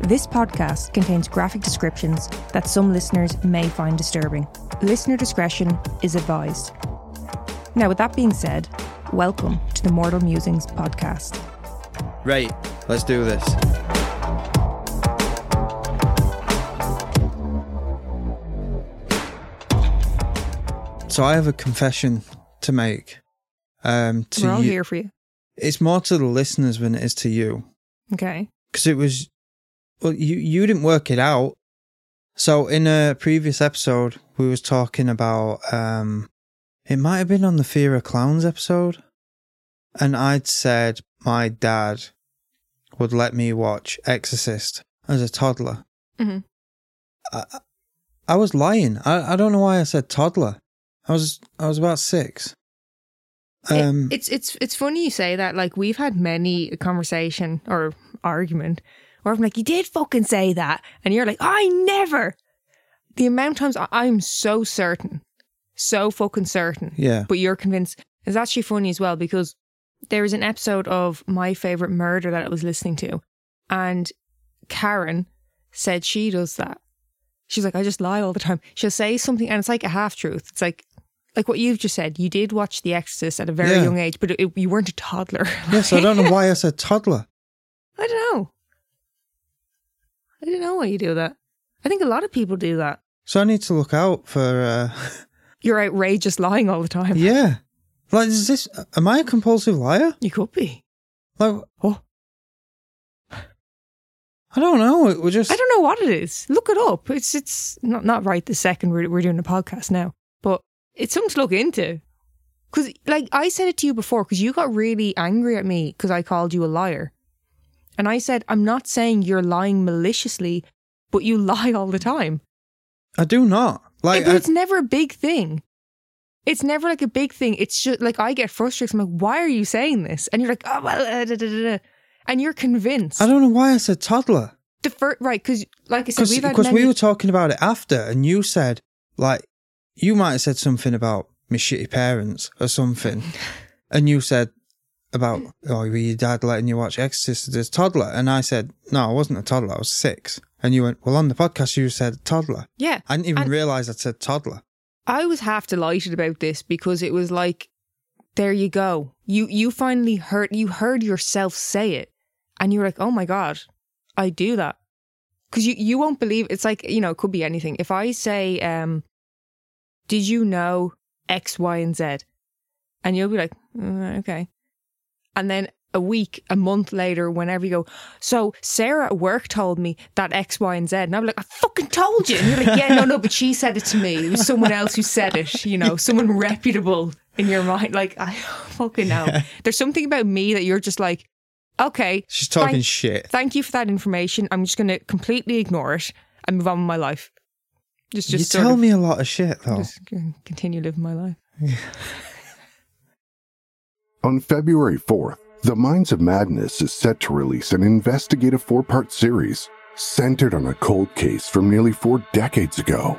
This podcast contains graphic descriptions that some listeners may find disturbing. Listener discretion is advised. Now, with that being said, welcome to the Mortal Musings podcast. Right, let's do this. So I have a confession to make. Um, to We're all you. here for you. It's more to the listeners than it is to you, Okay. because it was. Well, you you didn't work it out. So in a previous episode, we was talking about. Um, it might have been on the Fear of Clowns episode, and I'd said my dad would let me watch Exorcist as a toddler. Mhm. I, I was lying. I, I don't know why I said toddler. I was I was about six. It- Um, it's it's it's funny you say that. Like we've had many a conversation or argument where I'm like, you did fucking say that, and you're like, I never. The amount of times I- I'm so certain, so fucking certain, yeah. but you're convinced. It's actually funny as well because there was an episode of my favorite murder that I was listening to, and Karen said she does that. She's like, I just lie all the time. She'll say something, and it's like a half truth. It's like, like what you've just said. You did watch The Exorcist at a very Yeah. young age, but it, you weren't a toddler. Yes, I don't know why I said toddler. I don't know. I don't know why you do that. I think a lot of people do that. So I need to look out for. Uh, You're outrageous lying all the time. yeah, like is this? Am I a compulsive liar? You could be. Like, Oh. I don't know. It was just. I don't know what it is. Look it up. It's it's not not right the second we're we're doing a podcast now, but it's something to look into. Because like I said it to you before, because you got really angry at me because I called you a liar, and I said I'm not saying you're lying maliciously, but you lie all the time. I do not. Like, but I, it's never a big thing. It's never like a big thing. It's just like I get frustrated. I'm like, why are you saying this? And you're like, oh well, uh, da, da, da, da. and you're convinced. I don't know why I said toddler. the first right because like I said, we've Because many- we were talking about it after, and you said like you might have said something about my shitty parents or something, and you said about oh, were your dad letting you watch Exorcist as a toddler, and I said no, I wasn't a toddler, I was six, and you went well on the podcast you said toddler. yeah. I didn't even And- realize I said toddler. I was half delighted about this because it was like, there you go. You you finally heard you heard yourself say it, and you were like, oh my god, I do that. Because you you won't believe it's like you know it could be anything. If I say, um, did you know X, Y, and Z, and you'll be like, "Mm, okay, and then a week, a month later, whenever you go, so Sarah at work told me that X, Y, and Z. And I'm like, I fucking told you. And you're like, yeah, no, no, but she said it to me. It was someone else who said it, you know, someone reputable in your mind. Like, I fucking know. There's something about me that you're just like, okay, She's talking Thank- shit. thank you for that information. I'm just going to completely ignore it and move on with my life. Just, just you tell of- me a lot of shit though. Just continue living my life. On February 4th, The Minds of Madness is set to release an investigative four part series centered on a cold case from nearly four decades ago.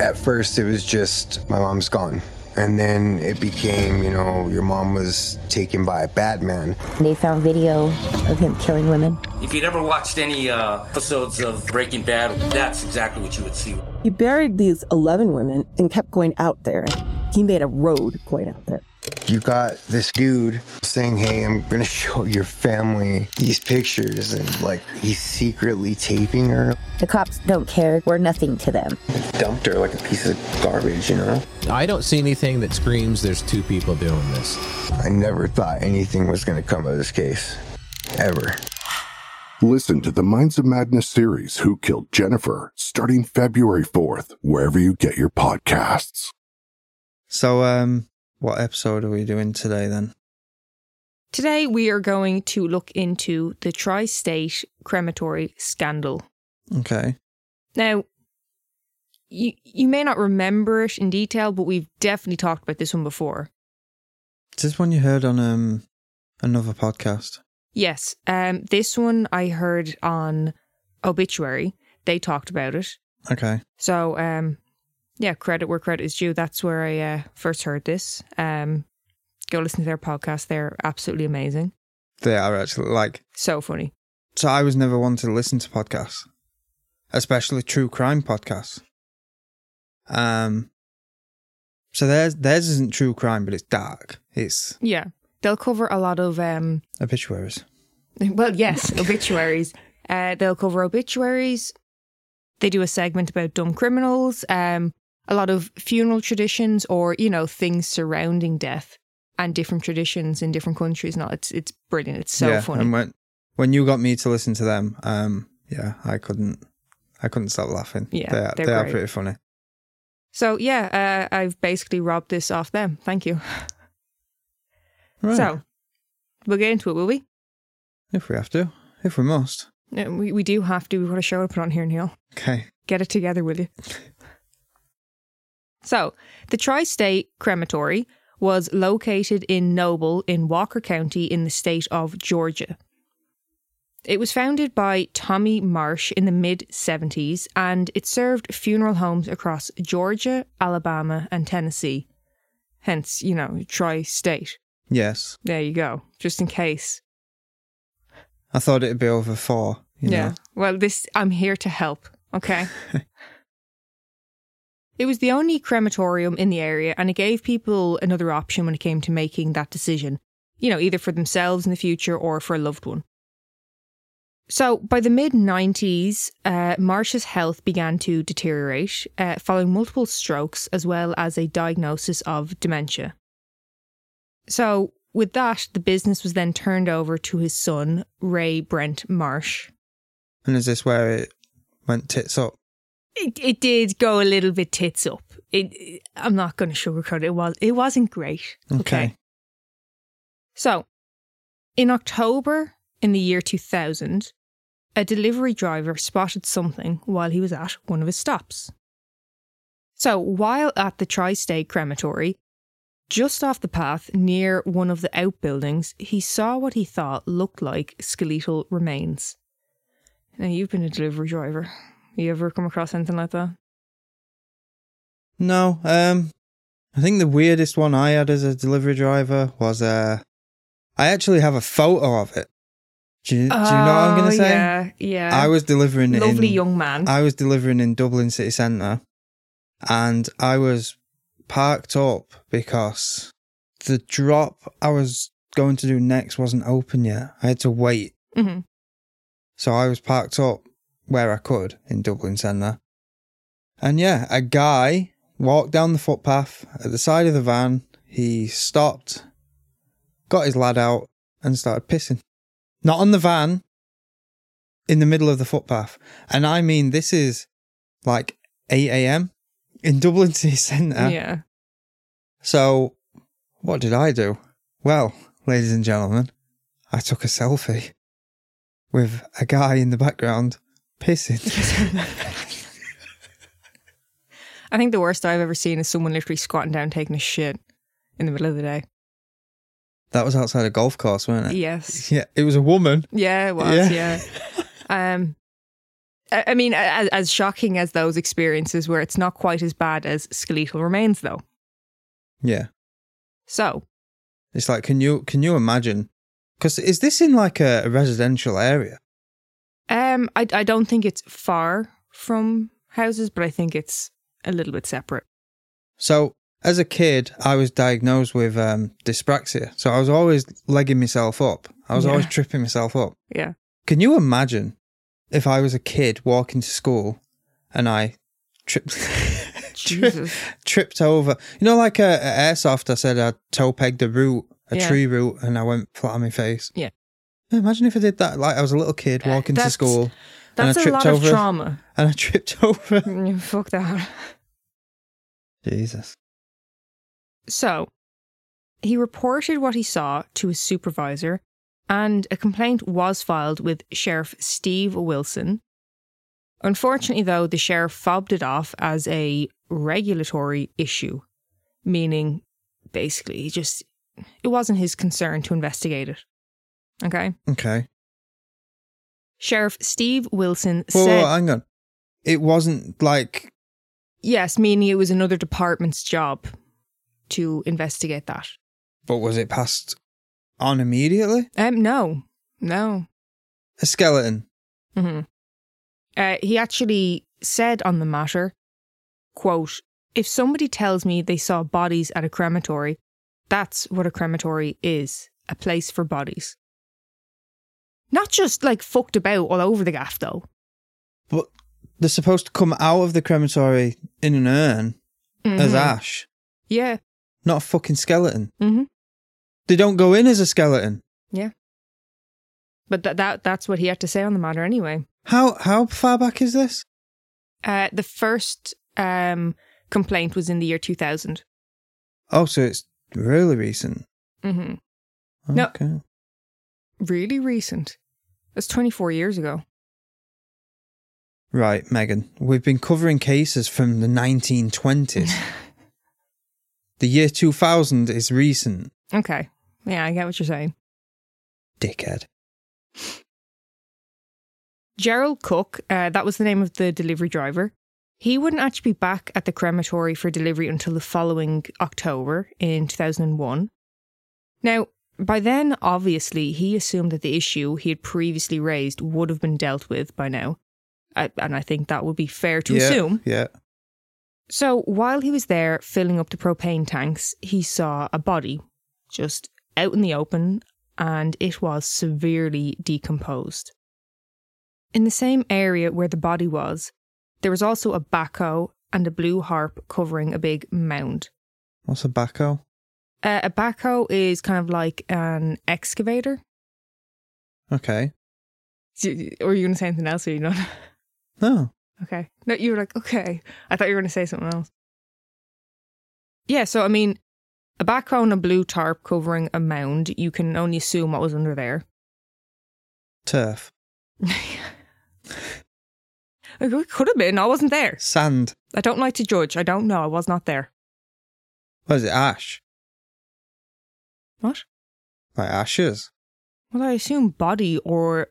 At first, it was just my mom's gone. And then it became, you know, your mom was taken by a bad man. They found video of him killing women. If you'd ever watched any uh, episodes of Breaking Bad, that's exactly what you would see. He buried these 11 women and kept going out there. He made a road going out there. You got this dude saying, Hey, I'm gonna show your family these pictures. And like, he's secretly taping her. The cops don't care. We're nothing to them. Dumped her like a piece of garbage, you know? I don't see anything that screams there's two people doing this. I never thought anything was gonna come of this case. Ever. Listen to the Minds of Madness series, Who Killed Jennifer, starting February 4th, wherever you get your podcasts. So um what episode are we doing today then? Today, we are going to look into the tri state crematory scandal. Okay. Now, you, you may not remember it in detail, but we've definitely talked about this one before. Is this one you heard on um another podcast? Yes, um, this one I heard on Obituary. They talked about it. Okay. So, um, yeah, credit where credit is due. That's where I uh, first heard this. Um, go listen to their podcast. They're absolutely amazing. They are actually like So funny. so I was never one to listen to podcasts, especially true crime podcasts. Um, so theirs theirs isn't true crime, but it's dark. It's Yeah. They'll cover a lot of um obituaries. well, yes, obituaries. Uh, they'll cover obituaries. They do a segment about dumb criminals, um, a lot of funeral traditions or, you know, things surrounding death and different traditions in different countries. No, it's it's brilliant. It's so yeah, funny. And when when you got me to listen to them, um, yeah, I couldn't I couldn't stop laughing. Yeah, they, are- they're they are pretty funny. So yeah, uh, I've basically robbed this off them. Thank you. Right. So we'll get into it, will we? if we have to, if we must, Uh, We we do have to. We've got a show to put on here, Neil. okay. Get it together, will you? so, the Tri State Crematory was located in Noble in Walker County in the state of Georgia. It was founded by Tommy Marsh in the mid 70s and it served funeral homes across Georgia, Alabama, and Tennessee. Hence, you know, Tri State. Yes, There you go, just in case. I thought it'd be over four. You yeah. know? Well, this I'm here to help. Okay. it was the only crematorium in the area, and it gave people another option when it came to making that decision. You know, either for themselves in the future or for a loved one. So, by the mid 90s, uh, Marsh's health began to deteriorate uh, following multiple strokes as well as a diagnosis of dementia. So, with that, the business was then turned over to his son, Ray Brent Marsh. And is this where it went tits up? It, it did go a little bit tits up. It, I'm not going to sugarcoat it. It was it wasn't great. Okay. So, in October in the year 2000, a delivery driver spotted something while he was at one of his stops. So, while at the Tri State Crematory, just off the path near one of the outbuildings, he saw what he thought looked like skeletal remains. Now, you've been a delivery driver. You ever come across anything like that? No, um, I think the weirdest one I had as a delivery driver was uh, I actually have a photo of it. Do you, do you know what I'm going Oh, to say? Yeah, yeah. I was delivering lovely in, young man. I was delivering in Dublin city centre, and I was parked up because the drop I was going to do next wasn't open yet. I had to wait, hmm so I was parked up where I could in Dublin centre. And yeah, a guy walked down the footpath at the side of the van. He stopped, got his lad out, and started pissing. Not on the van, in the middle of the footpath. And I mean, this is like 8 a.m. in Dublin city centre. Yeah. So, what did I do? Well, ladies and gentlemen, I took a selfie with a guy in the background pissing. I think the worst I've ever seen is someone literally squatting down taking a shit in the middle of the day. that was outside a golf course, wasn't it? Yes. Yeah, it was a woman. Yeah, it was. Yeah. Yeah. um, I, I mean, as, as shocking as those experiences were, it's not quite as bad as skeletal remains, though. Yeah. So, It's like, can you can you imagine? Because is this in like a, a residential area? Um, I I don't think it's far from houses, but I think it's a little bit separate. So as a kid, I was diagnosed with um, dyspraxia. So I was always legging myself up. I was Yeah. always tripping myself up. Yeah. Can you imagine if I was a kid walking to school and I tripped tri- tripped over? You know, like a, a airsoft. I said I toe pegged a root, a Yeah. tree root, and I went flat on my face. Yeah. Imagine if I did that. Like I was a little kid walking to That's- school That's and I a tripped lot over of trauma. and I tripped over. Mm, Fuck that. Jesus. So, he reported what he saw to his supervisor, and a complaint was filed with Sheriff Steve Wilson. Unfortunately, though, the sheriff fobbed it off as a regulatory issue, meaning basically he just it wasn't his concern to investigate it. Okay? Okay. Sheriff Steve Wilson Well, said hang on. It wasn't like yes, meaning it was another department's job to investigate that. But was it passed on immediately? Um, no, no. A skeleton. Mm-hmm. Uh, he actually said on the matter, quote, if somebody tells me they saw bodies at a crematory, that's what a crematory is, a place for bodies. Not just like fucked about all over the gaff though. But they're supposed to come out of the crematory in an urn as Mhm. ash, Yeah. not a fucking skeleton. hmm They don't go in as a skeleton. Yeah. But that, that that's what he had to say on the matter anyway. How how far back is this? Uh, the first um, complaint was in the year 2000. Oh, so it's really recent. hmm No. Okay. Really recent. That's 24 years ago. Right, Megan. We've been covering cases from the 1920s. the year 2000 is recent. Okay. Yeah, I get what you're saying. Dickhead. Gerald Cook, uh, that was the name of the delivery driver. He wouldn't actually be back at the crematory for delivery until the following October in 2001. Now, by then, obviously, he assumed that the issue he had previously raised would have been dealt with by now. I, and I think that would be fair to yeah, assume. Yeah. So while he was there filling up the propane tanks, he saw a body just out in the open and it was severely decomposed. In the same area where the body was, there was also a backhoe and a blue harp covering a big mound. What's a backhoe? Uh, a backhoe is kind of like an excavator. Okay. Or are you going to say anything else or you not? No. Okay. No, you were like, okay. I thought you were going to say something else. Yeah, so I mean, a backhoe and a blue tarp covering a mound, you can only assume what was under there. Turf. It could have been. I wasn't there. Sand. I don't like to judge. I don't know. I was not there. What is it? Ash. What? My ashes. Well, I assume body or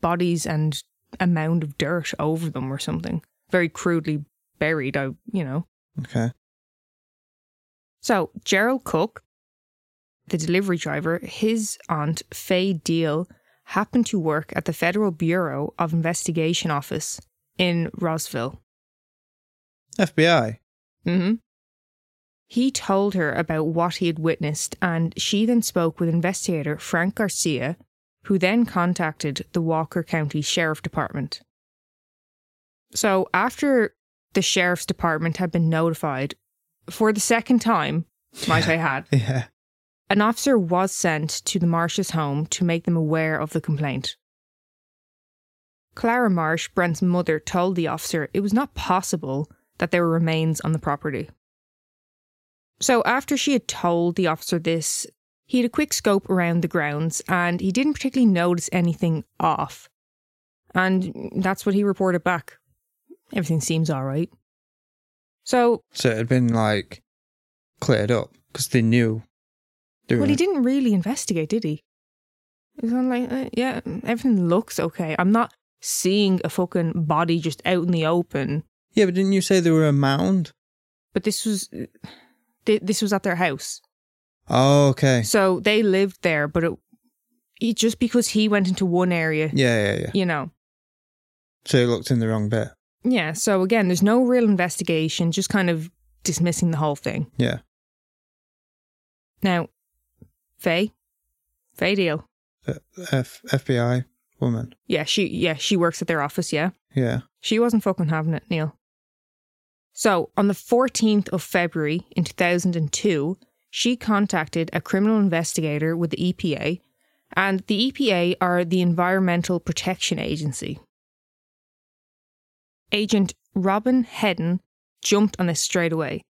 bodies and a mound of dirt over them or something. Very crudely buried, I, you know. Okay. So, Gerald Cook, the delivery driver, his aunt, Faye Deal, happened to work at the Federal Bureau of Investigation office in Rossville. FBI. Mm hmm He told her about what he had witnessed, and she then spoke with investigator Frank Garcia, who then contacted the Walker County Sheriff Department. So, after the Sheriff's Department had been notified for the second time, might I add, Yeah. an officer was sent to the Marsh's home to make them aware of the complaint. Clara Marsh, Brent's mother, told the officer it was not possible that there were remains on the property. So, after she had told the officer this, he had a quick scope around the grounds and he didn't particularly notice anything off. And that's what he reported back. Everything seems all right. So, So it had been like cleared up because they knew. They Well, he didn't really investigate, did he? He was like, uh, yeah, everything looks okay. I'm not seeing a fucking body just out in the open. Yeah, but didn't you say they were a mound? But this was, th- this was at their house, Oh, okay. so they lived there. But it, it just because he went into one area, Yeah, yeah, yeah. you know, So he looked in the wrong bit. yeah. So again, there's no real investigation, just kind of dismissing the whole thing. Yeah. Now, Faye, Faye Deal, F- FBI woman. yeah, she, yeah, she works at their office, yeah. Yeah. She wasn't fucking having it, Neil. So, on the 14th of February in 2002, she contacted a criminal investigator with the EPA, and the EPA are the Environmental Protection Agency. Agent Robin Hedden jumped on this straight away,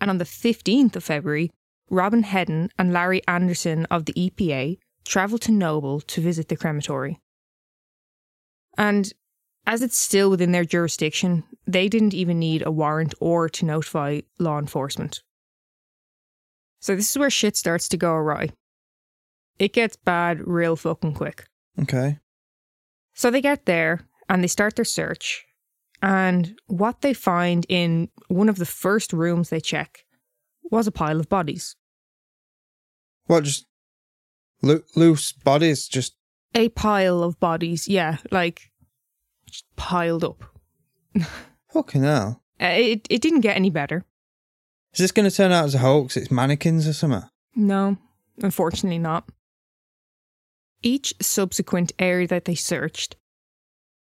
and on the 15th of February, Robin Hedden and Larry Anderson of the EPA travelled to Noble to visit the crematory. And as it's still within their jurisdiction, they didn't even need a warrant or to notify law enforcement. So this is where shit starts to go awry. It gets bad real fucking quick. Okay. So they get there and they start their search. And what they find in one of the first rooms they check was a pile of bodies. What, just loo- loose bodies just A pile of bodies, yeah, like just piled up. Fucking hell. Uh, it it didn't get any better. Is this going to turn out as a hoax? It's mannequins or something? No, unfortunately not. Each subsequent area that they searched,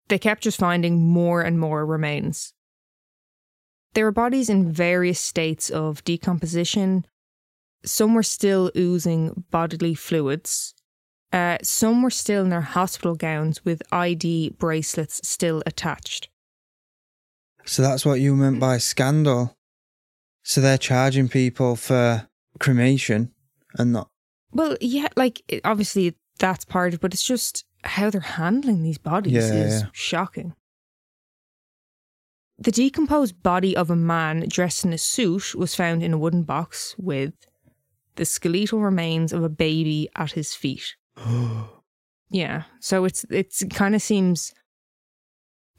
they kept just finding more and more remains. There were bodies in various states of decomposition. Some were still oozing bodily fluids. Uh, some were still in their hospital gowns with ID bracelets still attached. So that's what you meant by scandal. So they're charging people for cremation and not. Well, yeah, like obviously that's part of it, but it's just how they're handling these bodies Yeah, is yeah. shocking. The decomposed body of a man dressed in a suit was found in a wooden box with the skeletal remains of a baby at his feet. Yeah, so it's it's kind of seems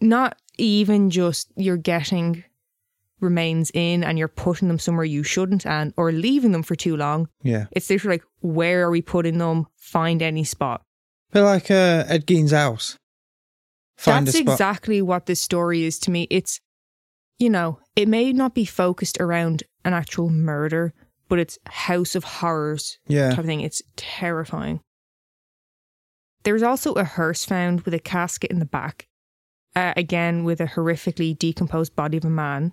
not even just you're getting remains in and you're putting them somewhere you shouldn't and or leaving them for too long. Yeah. It's literally like where are we putting them? Find any spot. But like uh, Ed Gein's house. Find That's a spot. exactly what this story is to me. It's you know, it may not be focused around an actual murder, but it's House of Horrors Yeah. type of thing. It's terrifying. There was also a hearse found with a casket in the back, uh, again with a horrifically decomposed body of a man.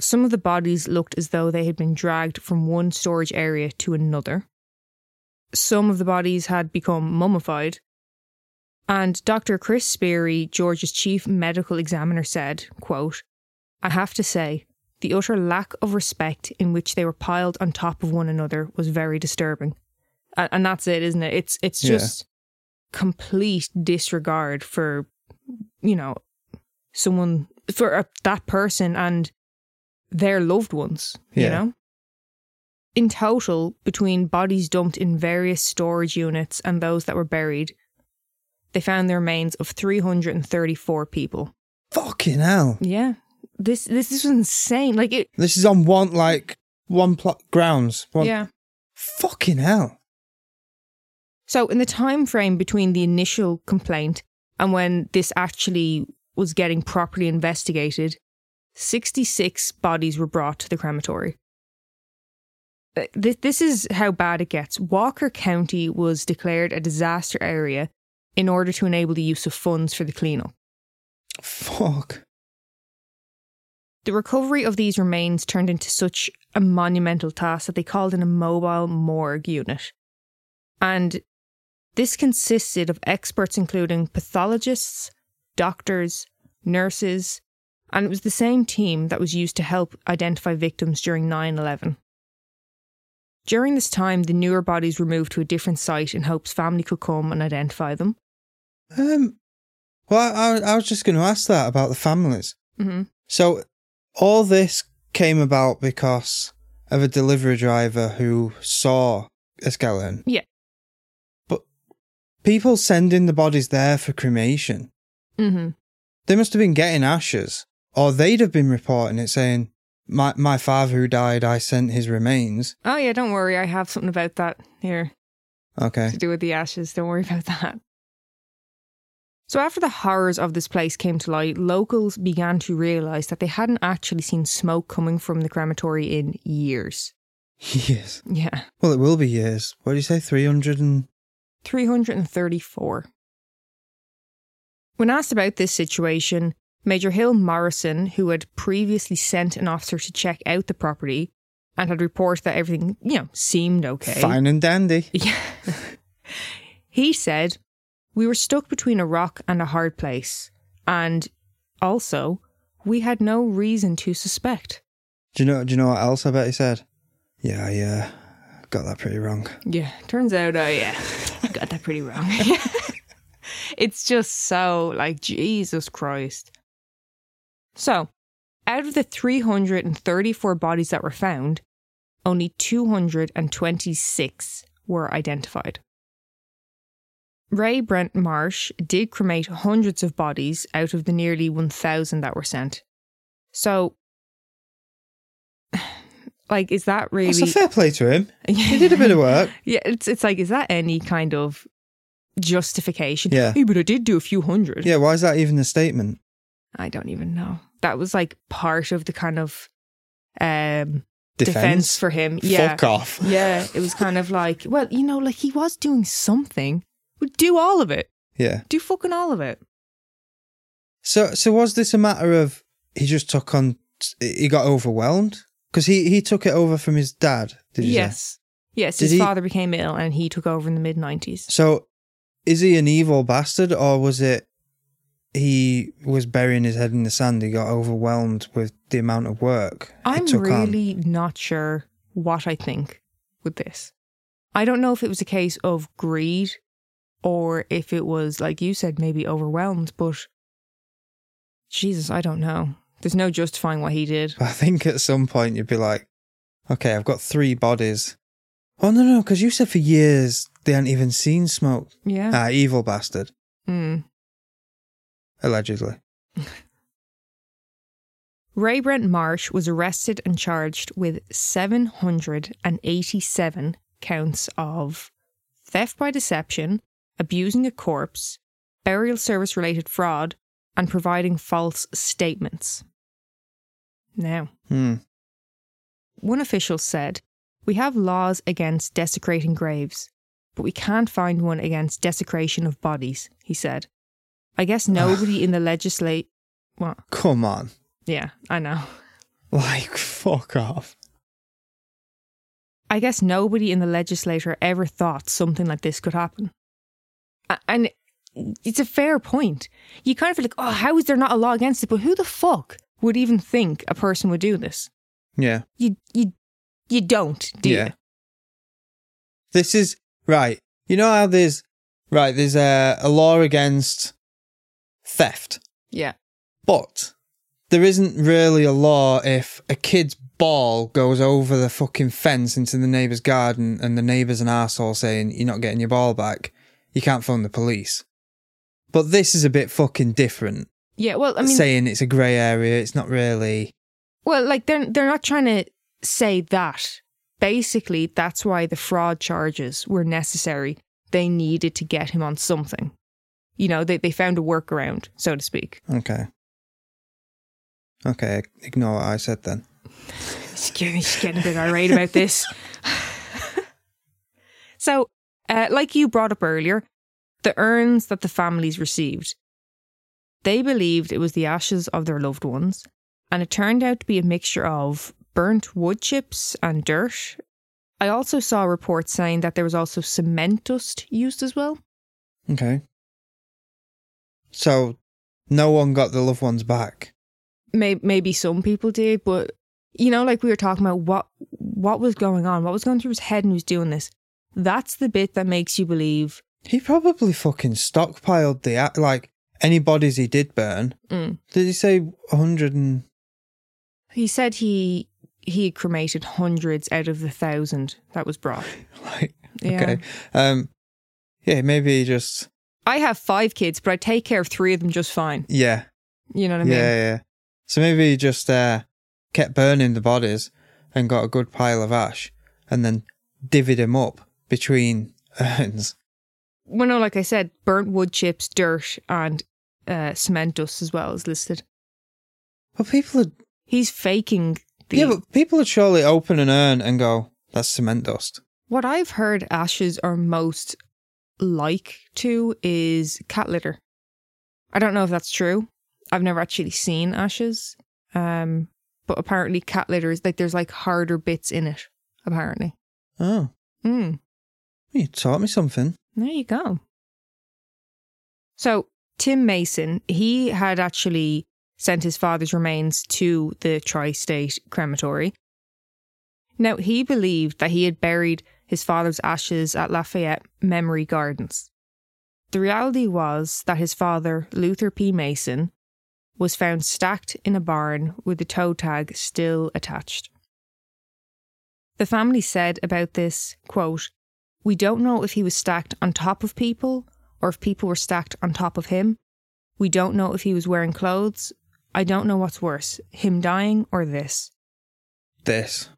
Some of the bodies looked as though they had been dragged from one storage area to another. Some of the bodies had become mummified. And Dr. Kris Sperry, Georgia's chief medical examiner, said, quote, I have to say, the utter lack of respect in which they were piled on top of one another was very disturbing. A- And that's it, isn't it? It's it's just complete disregard for, you know, someone for a, that person and their loved ones. You know. In total, between bodies dumped in various storage units and those that were buried, they found the remains of 334 people. Fucking hell. Yeah. This this is insane. Like it This is on one, like, one plot grounds. One, Yeah. Fucking hell. So in the time frame between the initial complaint and when this actually was getting properly investigated, 66 bodies were brought to the crematory. Uh, This, this is how bad it gets. Walker County was declared a disaster area in order to enable the use of funds for the cleanup. Fuck. The recovery of these remains turned into such a monumental task that they called in a mobile morgue unit. And this consisted of experts including pathologists, doctors, nurses, and it was the same team that was used to help identify victims during 9 11. During this time, the newer bodies were moved to a different site in hopes family could come and identify them. Um, well, I, I was just going to ask that about the families. hmm So, all this came about because of a delivery driver who saw a skeleton. Yeah. People sending the bodies there for cremation, hmm they must have been getting ashes, or they'd have been reporting it saying, "My my father who died, I sent his remains." Oh, yeah, don't worry. I have something about that here. Okay. to do with the ashes. Don't worry about that. So, after the horrors of this place came to light, locals began to realise that they hadn't actually seen smoke coming from the crematory in years. Years? Yeah, Well, it will be years. What do you say? Three hundred and 334. When asked about this situation, Major Hill Morrison, who had previously sent an officer to check out the property and had reported that everything, you know, seemed okay. fine and dandy. Yeah. he said, We were stuck between a rock and a hard place. And also, we had no reason to suspect. Do you know? Do you know what else I bet he said? Yeah, yeah, got that pretty wrong. Yeah, turns out, uh, yeah, got that pretty wrong. it's just so like, Jesus Christ. So, out of the 334 bodies that were found, only 226 were identified. Ray Brent Marsh did cremate hundreds of bodies out of the nearly 1,000 that were sent. So, like, is that really. That's a fair play to him. He did a bit of work. Yeah, it's it's like is that any kind of justification. Yeah. Hey, but I did do a few hundred. Yeah, why is that even a statement? I don't even know. That was like part of the kind of um defense, for him. Yeah. Fuck off. Yeah. It was kind of like, well, you know, like he was doing something. Would do all of it. Yeah. Do fucking all of it. So, so was this a matter of he just took on? He got overwhelmed because he he took it over from his dad. Did you say? yes. Yes. Did his he- father became ill and he took over in the mid nineties. So, is he an evil bastard, or was it he was burying his head in the sand? He got overwhelmed with the amount of work I'm took on. really not sure what I think with this. I don't know if it was a case of greed or if it was, like you said, maybe overwhelmed, but Jesus, I don't know. There's no justifying what he did. I think at some point you'd be like, okay, I've got three bodies. Oh no, no, because you said for years they hadn't even seen smoke. Yeah. Ah, evil bastard, Mm. allegedly. Ray Brent Marsh was arrested and charged with 787 counts of theft by deception, abusing a corpse, burial service related fraud, and providing false statements. Now, Hmm. one official said, We have laws against desecrating graves, but we can't find one against desecration of bodies, he said. I guess nobody in the legislate. What? Come on, Yeah, I know. like fuck off. I guess nobody in the legislature ever thought something like this could happen. And it's a fair point. You kind of feel like, oh, how is there not a law against it? But who the fuck would even think a person would do this? Yeah, You, you, you don't, do yeah. you? This is right. You know how there's right. There's a, a law against theft, Yeah. but there isn't really a law if a kid's ball goes over the fucking fence into the neighbour's garden and the neighbour's an asshole saying you're not getting your ball back. You can't phone the police. But this is a bit fucking different. Yeah. Well, I mean, saying it's a grey area. It's not really. well, like they're they're not trying to say that. Basically, that's why the fraud charges were necessary. They needed to get him on something. You know, they they found a workaround, so to speak. Okay. Okay, ignore what I said then. She's getting, she's getting a bit irate about this. so, uh, like you brought up earlier, the urns that the families received, they believed it was the ashes of their loved ones, and it turned out to be a mixture of burnt wood chips and dirt. I also saw reports saying that there was also cement dust used as well. Okay. So, no one got the loved ones back. Maybe, maybe some people did, but you know, like we were talking about what what was going on, what was going through his head, and he was doing this. That's the bit that makes you believe. He probably fucking stockpiled the like any bodies he did burn. Mm. Did he say 100 and He said he he cremated hundreds out of the thousand that was brought. like Yeah. okay. Um yeah, maybe he just I have five kids, but I take care of three of them just fine. yeah. You know what I mean? yeah, yeah. So maybe he just uh kept burning the bodies and got a good pile of ash and then divvied them up between urns. Well, no, like I said, burnt wood chips, dirt, and uh, cement dust as well is listed. But people are He's faking the. Yeah, but people would surely open an urn and go, that's cement dust. what I've heard ashes are most like to is cat litter. I don't know if that's true. I've never actually seen ashes. Um, but apparently cat litter is like there's like harder bits in it. Apparently. Oh, Hmm. you taught me something. There you go. So, Tim Mason, he had actually sent his father's remains to the tri state crematory. Now, he believed that he had buried his father's ashes at Lafayette Memory Gardens. The reality was that his father, Luther P. Mason, was found stacked in a barn with the toe tag still attached. The family said about this, quote, we don't know if he was stacked on top of people or if people were stacked on top of him. We don't know if he was wearing clothes. I don't know what's worse, him dying or this. This.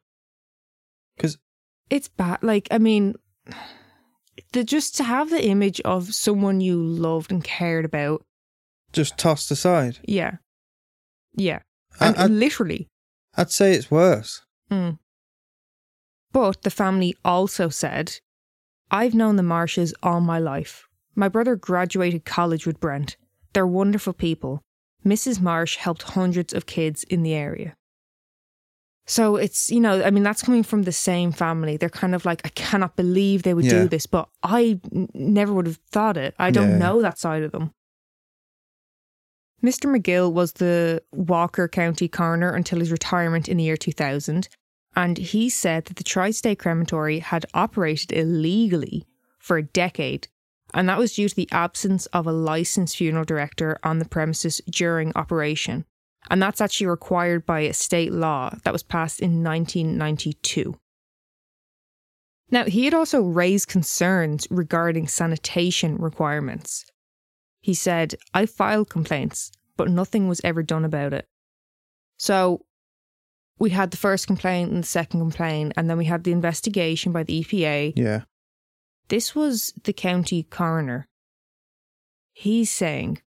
Because, It's bad. Like, I mean, the just to have the image of someone you loved and cared about. Just tossed aside. Yeah. Yeah. I- And I- literally. I'd say it's worse. Mm. But the family also said, I've known the Marshes all my life. My brother graduated college with Brent. They're wonderful people. Mrs. Marsh helped hundreds of kids in the area. So it's, you know, I mean, that's coming from the same family. They're kind of like, I cannot believe they would Yeah. do this, but I n- never would have thought it. I don't Yeah. know that side of them. Mr. McGill was the Walker County coroner until his retirement in the year 2000, and he said that the Tri State Crematory had operated illegally for a decade, and that was due to the absence of a licensed funeral director on the premises during operation. And that's actually required by a state law that was passed in 1992. Now, he had also raised concerns regarding sanitation requirements. He said, I filed complaints, but nothing was ever done about it. So we had the first complaint and the second complaint, and then we had the investigation by the EPA. Yeah. This was the county coroner. He's saying,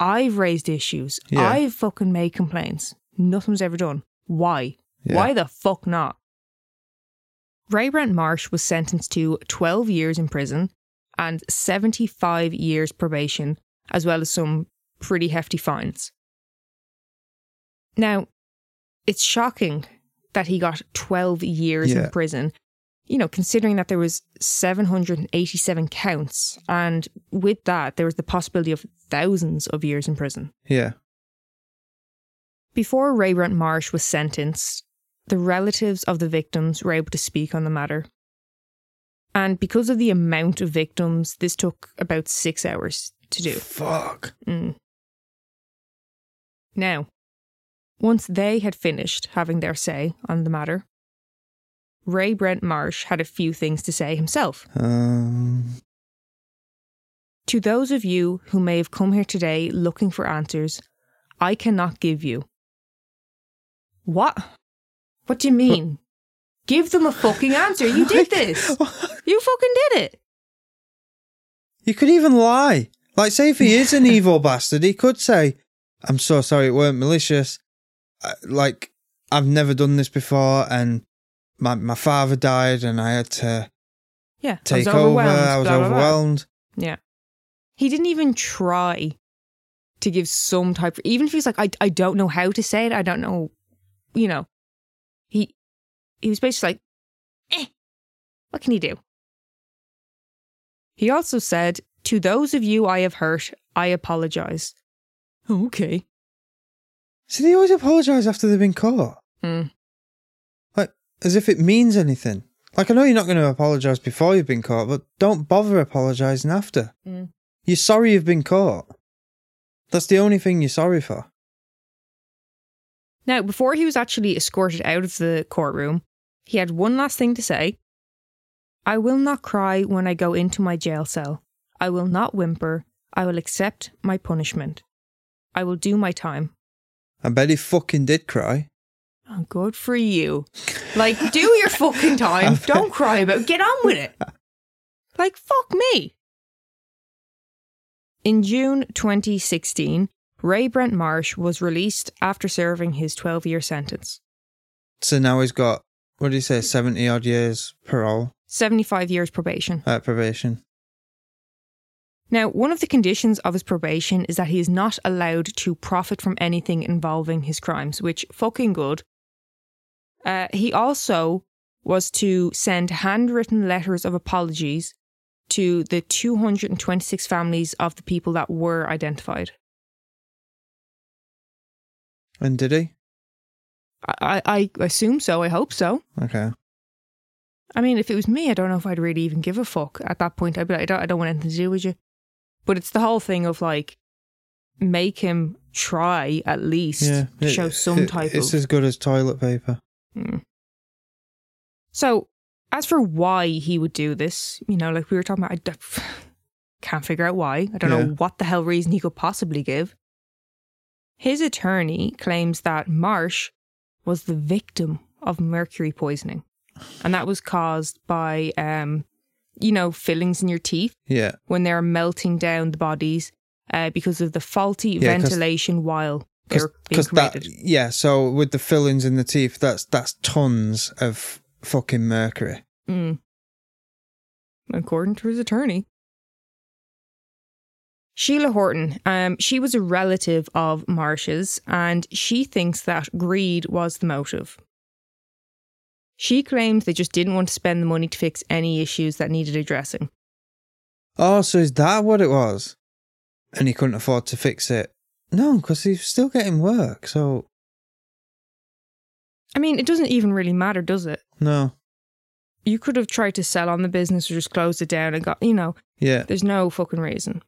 I've raised issues. Yeah. I've fucking made complaints. Nothing was ever done. Why? Yeah. Why the fuck not? Ray Brent Marsh was sentenced to 12 years in prison and 75 years probation, as well as some pretty hefty fines. Now, it's shocking that he got 12 years Yeah. in prison, you know, considering that there was 787 counts, and with that, there was the possibility of thousands of years in prison. Yeah. Before Ray Brent Marsh was sentenced, the relatives of the victims were able to speak on the matter. And because of the amount of victims, this took about six hours to do. Fuck. Mm. Now, once they had finished having their say on the matter, Ray Brent Marsh had a few things to say himself. Um. To those of you who may have come here today looking for answers, I cannot give you. What? What do you mean? Give them a fucking answer. You did this. You fucking did it. You could even lie. Like, say if he is an evil bastard, he could say, "I'm so sorry, it weren't malicious. Uh, Like, I've never done this before, and my my father died, and I had to Yeah. I take was over. overwhelmed, I was blah, blah, blah. overwhelmed. Yeah. He didn't even try to give some type Of, even if he's like, I, I don't know how to say it, I don't know you know. He he was basically like, eh, what can he do? He also said, To those of you I have hurt, I apologize. Okay. So they always apologise after they've been caught, Hmm. As if it means anything. Like I know you're not going to apologise before you've been caught, but don't bother apologising after. Mm. You're sorry you've been caught. That's the only thing you're sorry for. Now, before he was actually escorted out of the courtroom, he had one last thing to say. I will not cry when I go into my jail cell. I will not whimper. I will accept my punishment. I will do my time. I bet he fucking did cry. Oh, good for you. Like, do your fucking time. Don't cry about it. Get on with it. Like, fuck me. In June 2016, Ray Brent Marsh was released after serving his 12 year sentence. So now he's got what do you say, seventy odd years parole, 75 years probation. uh, probation. Now, one of the conditions of his probation is that he is not allowed to profit from anything involving his crimes, which fucking good. Uh, he also was to send handwritten letters of apologies to the 226 families of the people that were identified. And did he? I, I, I assume so. I hope so. Okay. I mean, if it was me, I don't know if I'd really even give a fuck at that point. I'd be like, I don't, I don't want anything to do with you. But it's the whole thing of like, make him try at least Yeah. to it- show some it- type It's of. as good as toilet paper. Mm. So, as for why he would do this, you know, like we were talking about, I d- can't figure out why. I don't Yeah. know what the hell reason he could possibly give. His attorney claims that Marsh was the victim of mercury poisoning, and that was caused by um, you know, fillings in your teeth Yeah. when they're melting down the bodies uh, because of the faulty Yeah, ventilation while Because that, yeah. So with the fillings in the teeth, that's that's tons of fucking mercury. Mm. According to his attorney. Sheila Horton, um, she was a relative of Marsh's, and she thinks that greed was the motive. She claimed they just didn't want to spend the money to fix any issues that needed addressing. Oh, so is that what it was? And he couldn't afford to fix it. No, because he's still getting work. So I mean, it doesn't even really matter, does it? no. You could have tried to sell on the business or just closed it down and got, you know, Yeah. There's no fucking reason.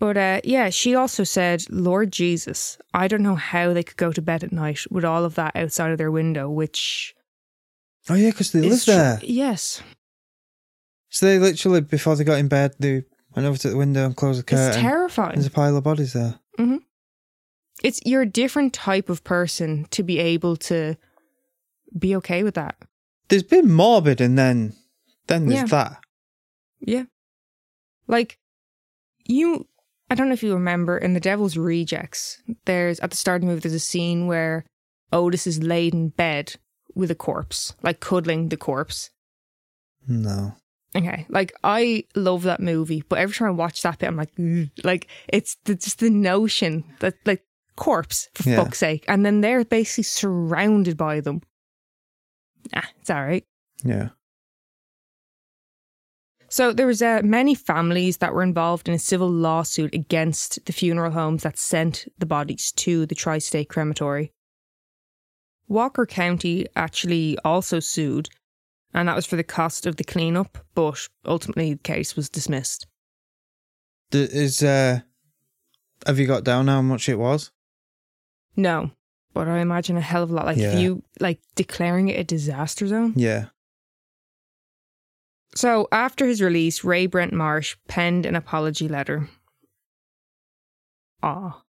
But uh, yeah, she also said, Lord Jesus, I don't know how they could go to bed at night with all of that outside of their window, which Oh yeah, because they live tr- there. yes, So they literally before they got in bed, they went over to the window and closed the curtain. it's terrifying. There's a pile of bodies there. Mm-hmm. It's you're a different type of person to be able to be okay with that. There's been morbid, and then then there's Yeah. that. Yeah. Like you I don't know if you remember in The Devil's Rejects, there's at the start of the movie there's a scene where Otis is laid in bed with a corpse, like cuddling the corpse. No. Okay, like I love that movie, but every time I watch that bit, I'm like, "Ugh." like it's the, just the notion that like corpse for Yeah. fuck's sake, and then they're basically surrounded by them. Ah, it's all right. Yeah. So there was uh, many families that were involved in a civil lawsuit against the funeral homes that sent the bodies to the tri-state crematory. Walker County actually also sued, and that was for the cost of the cleanup, but ultimately the case was dismissed. Is uh, have you got down how much it was? No, but I imagine a hell of a lot. Like Yeah. if you like declaring it a disaster zone. Yeah. So after his release, Ray Brent Marsh penned an apology letter. Ah.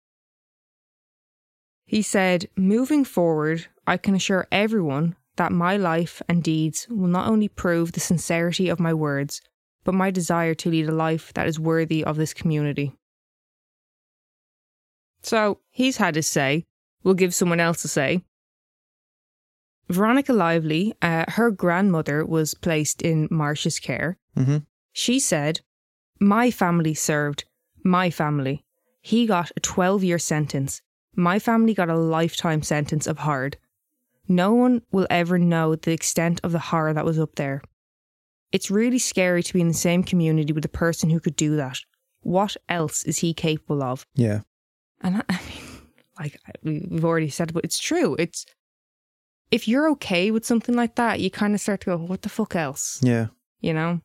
He said, Moving forward, I can assure everyone that my life and deeds will not only prove the sincerity of my words, but my desire to lead a life that is worthy of this community. So he's had his say. We'll give someone else a say. Veronica Lively, uh, her grandmother was placed in Marsh's care. Mm-hmm. She said, My family served. My family. He got a 12 year sentence. My family got a lifetime sentence of hard. No one will ever know the extent of the horror that was up there. It's really scary to be in the same community with a person who could do that. What else is he capable of? Yeah. And I, I mean, like we- we've already said, but it's true. It's if you're okay with something like that, you kind of start to go, "What the fuck else?" Yeah. You know.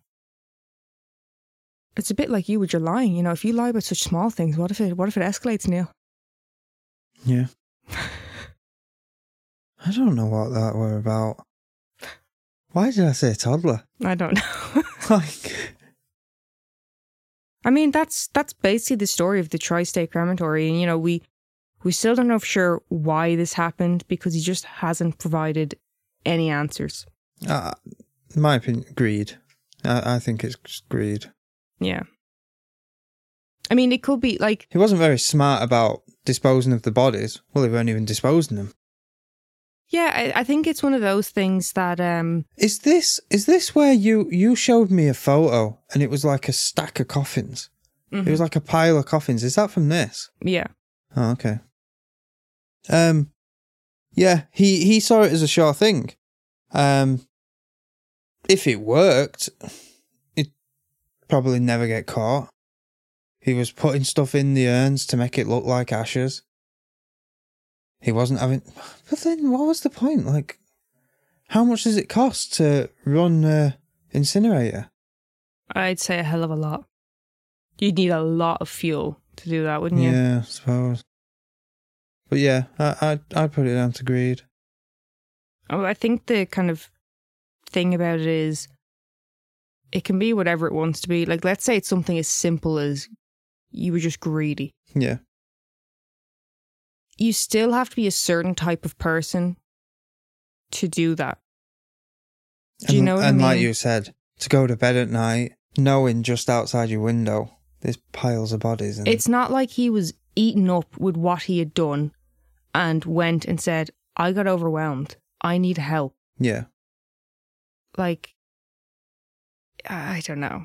It's a bit like you with your lying. You know, if you lie about such small things, what if it what if it escalates, Neil? Yeah. I don't know what that were about. Why did I say toddler? I don't know. Like, I mean, that's that's basically the story of the tri-state crematory, and you know, we we still don't know for sure why this happened because he just hasn't provided any answers. uh, my opinion, greed. I, I think it's just greed. Yeah. I mean, it could be like He wasn't very smart about disposing of the bodies. Well, he weren't even disposing them. Yeah, I, I think it's one of those things that um Is this is this where you you showed me a photo and it was like a stack of coffins? It was like a pile of coffins. Is that from this? yeah. Oh, okay. Um, yeah, he he saw it as a sure thing. Um, if it worked, it probably never get caught. He was putting stuff in the urns to make it look like ashes. He wasn't having. But then, what was the point? Like, how much does it cost to run a incinerator? I'd say a hell of a lot. You'd need a lot of fuel to do that, wouldn't you? Yeah, I suppose. But yeah, I, I'd I'd put it down to greed. Oh, I think the kind of thing about it is it can be whatever it wants to be. Like, let's say it's something as simple as you were just greedy. Yeah, You still have to be a certain type of person to do that. Do you and, know what I and like mean? you said, to go to bed at night knowing just outside your window there's piles of bodies and It's not like he was eaten up with what he had done and went and said, I got overwhelmed. I need help. yeah. Like, I don't know.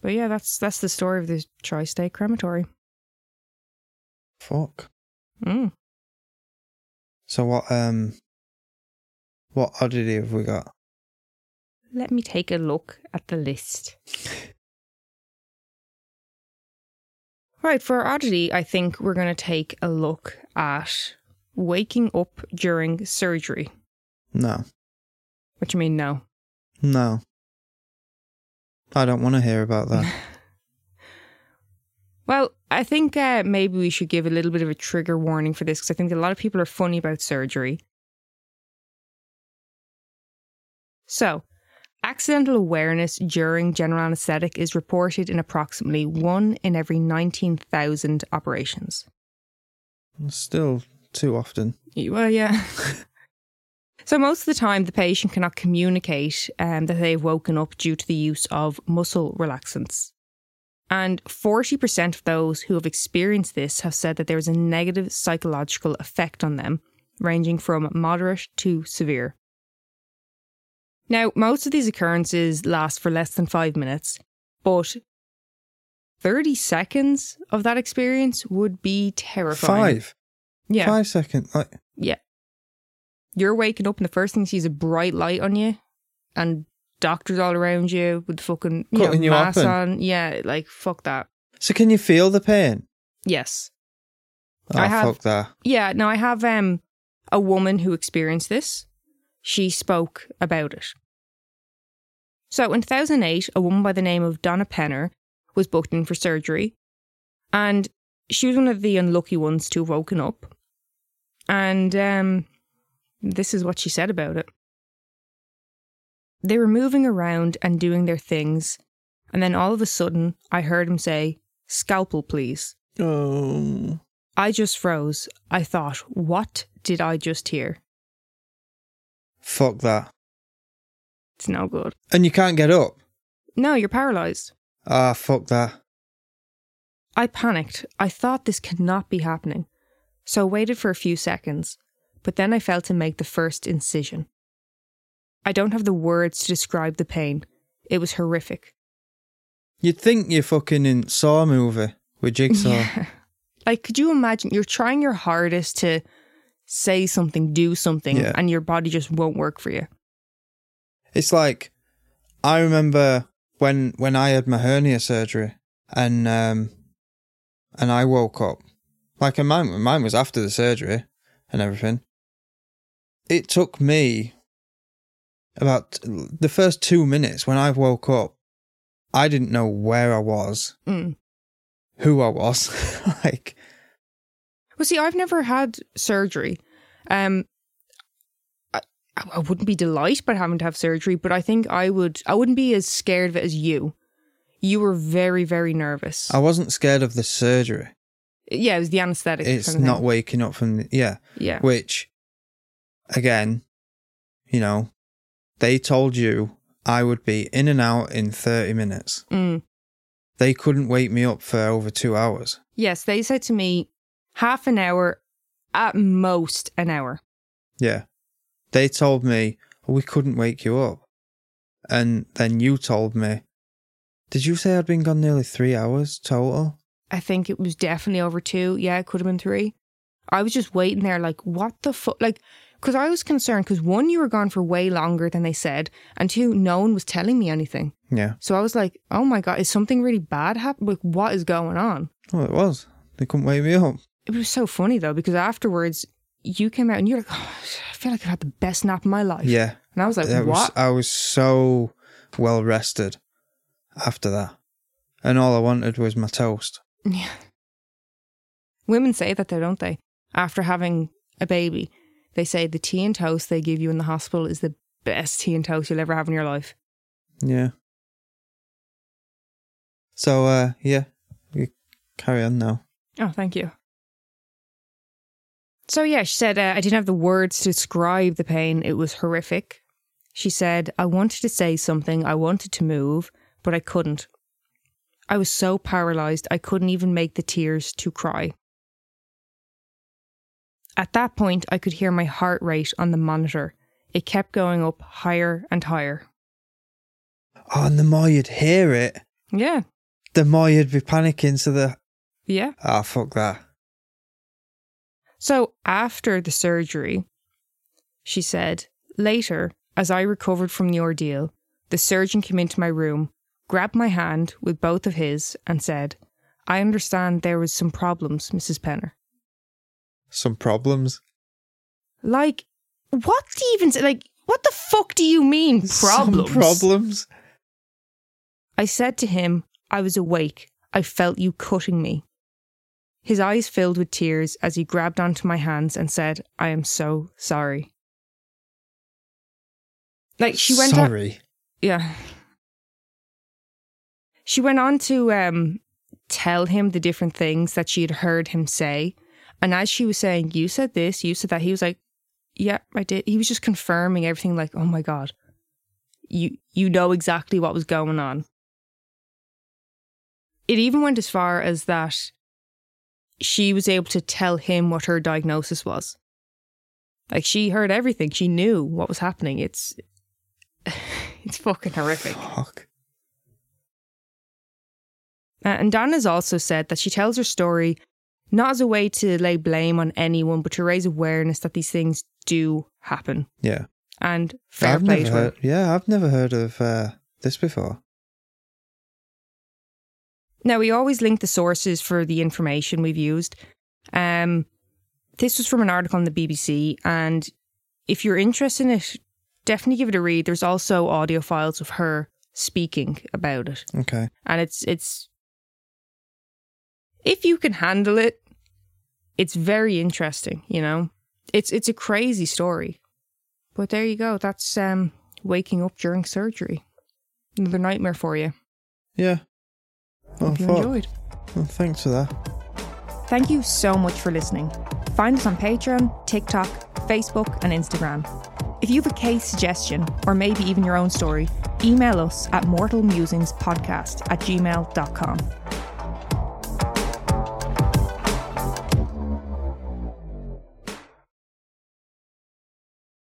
But yeah, that's that's the story of the tri-state crematory. Fuck. Mm. So what um what oddity have we got? Let me take a look at the list. Right, for oddity, I think we're going to take a look at waking up during surgery. No. What do you mean, no? No. I don't want to hear about that. Well, I think uh, maybe we should give a little bit of a trigger warning for this because I think a lot of people are funny about surgery. So, accidental awareness during general anesthetic is reported in approximately one in every 19,000 operations. Still too often. Well, yeah. so, most of the time, the patient cannot communicate um, that they've woken up due to the use of muscle relaxants. And 40% of those who have experienced this have said that there is a negative psychological effect on them, ranging from moderate to severe. Now, most of these occurrences last for less than five minutes, but 30 seconds of that experience would be terrifying. Five. Yeah. Five seconds. Like Yeah. You're waking up and the first thing you see is a bright light on you and doctors all around you with fucking you Cutting know, you masks open. on. Yeah, like fuck that. So can you feel the pain? Yes. Oh I have- fuck that. Yeah, now I have um a woman who experienced this. She spoke about it. So in 2008, a woman by the name of Donna Penner was booked in for surgery. And she was one of the unlucky ones to have woken up. And um, this is what she said about it. They were moving around and doing their things. And then all of a sudden, I heard him say, Scalpel, please. Oh. I just froze. I thought, what did I just hear? Fuck that. It's no good. And you can't get up. No, you're paralyzed. Ah, fuck that. I panicked. I thought this cannot be happening. So I waited for a few seconds, but then I felt him make the first incision. I don't have the words to describe the pain. It was horrific. You'd think you're fucking in Saw movie with Jigsaw. Yeah. Like, could you imagine you're trying your hardest to say something, do something, Yeah. and your body just won't work for you? It's like I remember when when I had my hernia surgery and um and I woke up. Like and mine mine was after the surgery and everything. It took me about the first two minutes when I woke up, I didn't know where I was, Mm. who I was. like Well, see, I've never had surgery. Um, I, I wouldn't be delighted by having to have surgery, but I think I would. I wouldn't be as scared of it as you. You were very, very nervous. I wasn't scared of the surgery. yeah, it was the anesthetic. It's kind of not thing. waking up from the, yeah. Yeah. Which, again, you know, they told you I would be in and out in 30 minutes. Mm. They couldn't wake me up for over two hours. Yes, they said to me, half an hour, at most an hour. Yeah. They told me we couldn't wake you up. And then you told me, did you say I'd been gone nearly three hours total? I think it was definitely over two. Yeah, it could have been three. I was just waiting there, like, what the fuck? Like, because I was concerned, because one, you were gone for way longer than they said, and two, no one was telling me anything. Yeah. So I was like, oh my God, is something really bad happening? Like, what is going on? Well, it was. They couldn't wake me up. It was so funny though, because afterwards, you came out and you're like, oh, I feel like I've had the best nap of my life. Yeah. And I was like, was- what? I was so well rested after that. And all I wanted was my toast. Yeah. Women say that though, don't they? After having a baby, they say the tea and toast they give you in the hospital is the best tea and toast you'll ever have in your life. Yeah. So, uh, yeah, we carry on now. Oh, thank you. So, yeah, she said, uh, I didn't have the words to describe the pain. It was horrific. She said, I wanted to say something, I wanted to move, but I couldn't. I was so paralyzed I couldn't even make the tears to cry. At that point, I could hear my heart rate on the monitor. It kept going up higher and higher. Oh, and the more you'd hear it, Yeah, the more you'd be panicking. So the yeah. ah, fuck that. So after the surgery, she said, later, as I recovered from the ordeal, the surgeon came into my room, grabbed my hand with both of his, and said, I understand there was some problems, Mrs. Penner. Some problems. Like, what do you even say? Like, what the fuck do you mean, problems? Some problems. I said to him, I was awake. I felt you cutting me. His eyes filled with tears as he grabbed onto my hands and said, I am so sorry. Like, she went on- Sorry. yeah. She went on to um, tell him the different things that she had heard him say. And as she was saying, You said this, you said that, he was like, Yeah, I did. He was just confirming everything, like, Oh my God, you, you know exactly what was going on. It even went as far as that she was able to tell him what her diagnosis was. Like, she heard everything, she knew what was happening. It's, it's fucking horrific. Fuck. Uh, and Donna's also said that she tells her story not as a way to lay blame on anyone, but to raise awareness that these things do happen. Yeah. And fair I've play to heard. Yeah, I've never heard of uh, this before. Now, we always link the sources for the information we've used. Um, this was from an article on the BBC, and if you're interested in it, definitely give it a read. There's also audio files of her speaking about it. Okay. and it's it's if you can handle it it's very interesting you know? It's it's a crazy story. But there you go. That's um waking up during surgery. Another nightmare for you. Yeah. Oh, hope you fuck. enjoyed. Well, thanks for that. thank you so much for listening. Find us on patreon tiktok facebook and instagram. If you have a case suggestion or maybe even your own story email us at mortalmusingspodcast at gmail.com